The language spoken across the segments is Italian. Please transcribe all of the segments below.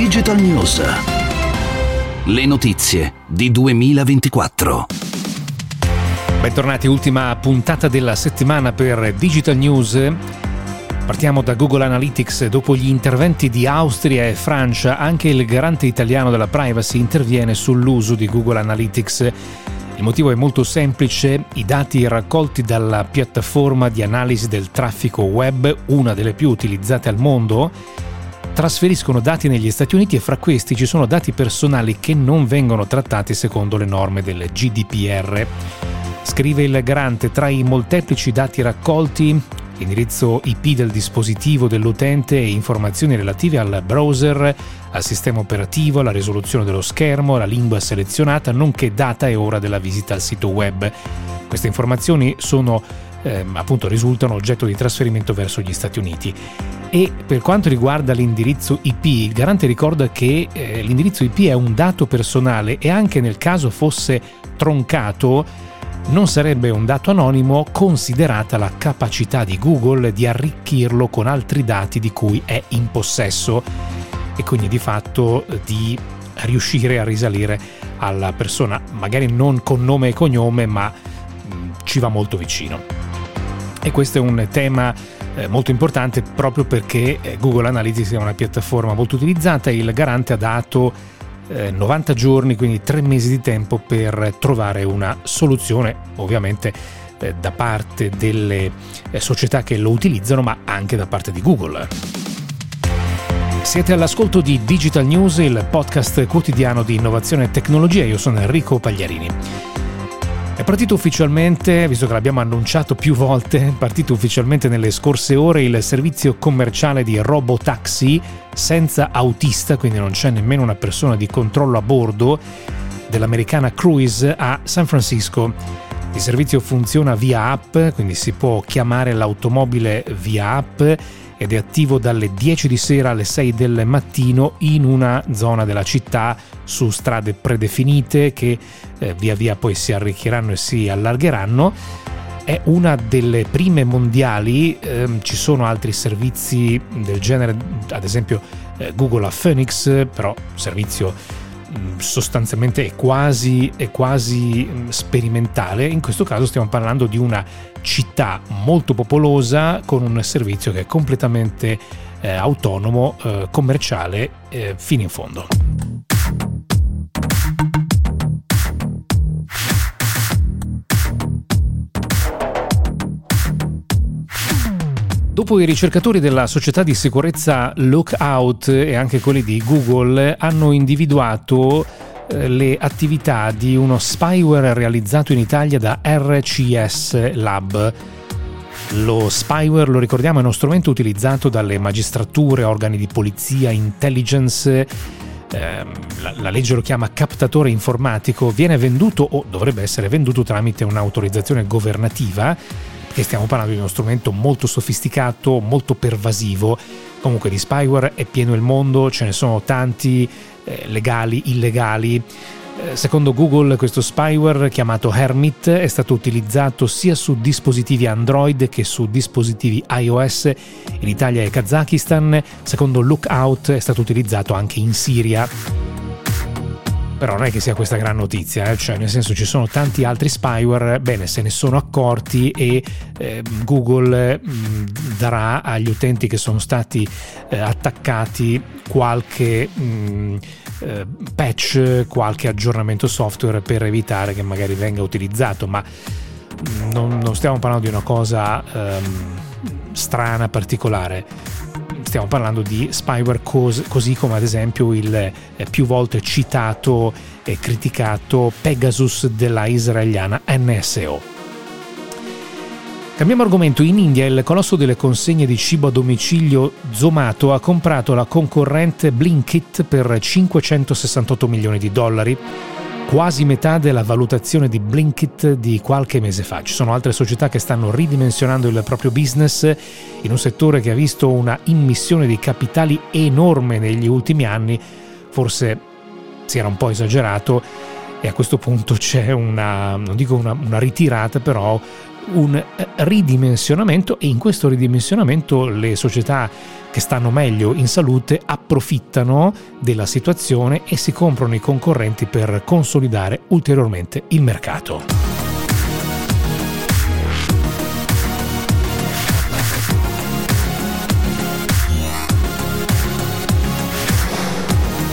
Digital News. Le notizie di 2024. Bentornati, ultima puntata della settimana per Digital News. Partiamo da Google Analytics. Dopo gli interventi di Austria e Francia, anche il garante italiano della privacy interviene sull'uso di Google Analytics. Il motivo è molto semplice, i dati raccolti dalla piattaforma di analisi del traffico web, una delle più utilizzate al mondo, trasferiscono dati negli Stati Uniti e fra questi ci sono dati personali che non vengono trattati secondo le norme del GDPR. Scrive il garante tra i molteplici dati raccolti l'indirizzo IP del dispositivo dell'utente e informazioni relative al browser, al sistema operativo, alla risoluzione dello schermo, alla lingua selezionata, nonché data e ora della visita al sito web. Queste informazioni sono eh, appunto risultano oggetto di trasferimento verso gli Stati Uniti. E per quanto riguarda l'indirizzo IP, il garante ricorda che eh, l'indirizzo IP è un dato personale e anche nel caso fosse troncato non sarebbe un dato anonimo considerata la capacità di Google di arricchirlo con altri dati di cui è in possesso e quindi di fatto di riuscire a risalire alla persona, magari non con nome e cognome, ma mm, ci va molto vicino. E questo è un tema eh, molto importante proprio perché eh, Google Analytics è una piattaforma molto utilizzata e il garante ha dato 90 eh, giorni, quindi tre mesi di tempo per trovare una soluzione, ovviamente da parte delle società che lo utilizzano, ma anche da parte di Google. Siete all'ascolto di Digital News, il podcast quotidiano di innovazione e tecnologia. Io sono Enrico Pagliarini. Partito ufficialmente, visto che l'abbiamo annunciato più volte, partito ufficialmente nelle scorse ore il servizio commerciale di robotaxi senza autista, quindi non c'è nemmeno una persona di controllo a bordo, dell'americana Cruise a San Francisco. Il servizio funziona via app, quindi si può chiamare l'automobile via app ed è attivo dalle 10 di sera alle 6 del mattino in una zona della città su strade predefinite che eh, via via poi si arricchiranno e si allargheranno. È una delle prime mondiali, eh, ci sono altri servizi del genere, ad esempio eh, Google a Phoenix, però servizio sostanzialmente è quasi, è quasi mm, sperimentale. In questo caso stiamo parlando di una città molto popolosa con un servizio che è completamente eh, autonomo, eh, commerciale, eh, fino in fondo. Dopo i ricercatori della società di sicurezza Lookout e anche quelli di Google hanno individuato eh, le attività di uno spyware realizzato in Italia da RCS Lab. Lo spyware, lo ricordiamo, è uno strumento utilizzato dalle magistrature, organi di polizia, intelligence, ehm, la, la, legge lo chiama captatore informatico, viene venduto o dovrebbe essere venduto tramite un'autorizzazione governativa e stiamo parlando di uno strumento molto sofisticato, molto pervasivo. Comunque di spyware è pieno il mondo, ce ne sono tanti, eh, legali, illegali. Eh, secondo Google questo spyware chiamato Hermit è stato utilizzato sia su dispositivi Android che su dispositivi iOS in Italia e Kazakistan. Secondo Lookout è stato utilizzato anche in Siria però non è che sia questa gran notizia, eh? cioè nel senso ci sono tanti altri spyware, bene, se ne sono accorti e eh, Google mh, darà agli utenti che sono stati eh, attaccati qualche mh, eh, patch, qualche aggiornamento software per evitare che magari venga utilizzato, ma non, non stiamo parlando di una cosa ehm, strana, particolare stiamo parlando di spyware cos- così come ad esempio il eh, più volte citato e criticato Pegasus della israeliana NSO. Cambiamo argomento, in India il colosso delle consegne di cibo a domicilio Zomato ha comprato la concorrente Blinkit per 568 milioni di dollari quasi metà della valutazione di Blinkit di qualche mese fa. Ci sono altre società che stanno ridimensionando il proprio business in un settore che ha visto una immissione di capitali enorme negli ultimi anni, forse si era un po' esagerato e a questo punto c'è una, non dico una, una ritirata, però un ridimensionamento e in questo ridimensionamento le società che stanno meglio in salute appena approfittano della situazione e si comprano i concorrenti per consolidare ulteriormente il mercato.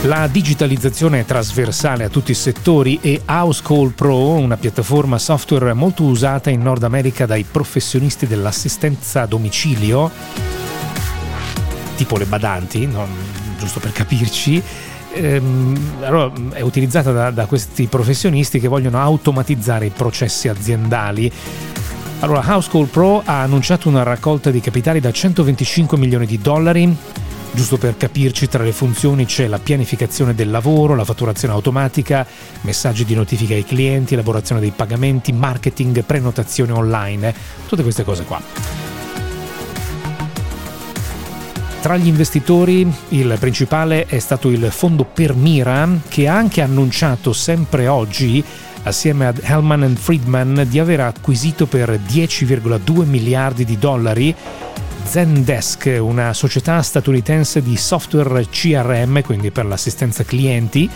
La digitalizzazione è trasversale a tutti i settori e Housecall Pro, una piattaforma software molto usata in Nord America dai professionisti dell'assistenza a domicilio, tipo le badanti, no? Giusto per capirci, ehm, allora, è utilizzata da, da questi professionisti che vogliono automatizzare i processi aziendali. Allora, Housecall Pro ha annunciato una raccolta di capitali da 125 milioni di dollari Giusto per capirci, tra le funzioni c'è la pianificazione del lavoro, la fatturazione automatica, messaggi di notifica ai clienti, elaborazione dei pagamenti, marketing, prenotazione online, tutte queste cose qua. Tra gli investitori il principale è stato il fondo Permira che ha anche annunciato sempre oggi assieme ad Hellman Friedman di aver acquisito per 10,2 miliardi di dollari Zendesk, una società statunitense di software CRM, quindi per l'assistenza clienti,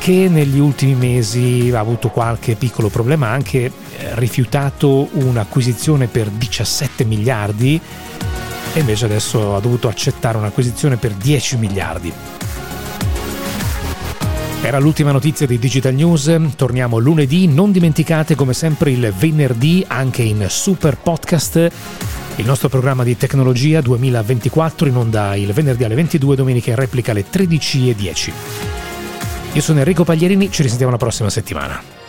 che negli ultimi mesi ha avuto qualche piccolo problema, ha anche eh, rifiutato un'acquisizione per 17 miliardi e invece adesso ha dovuto accettare un'acquisizione per 10 miliardi. Era l'ultima notizia di Digital News, torniamo lunedì, non dimenticate come sempre il venerdì anche in super podcast il nostro programma di tecnologia 2024 in onda il venerdì alle 22, domenica in replica alle 13.10. Io sono Enrico Paglierini, ci risentiamo la prossima settimana.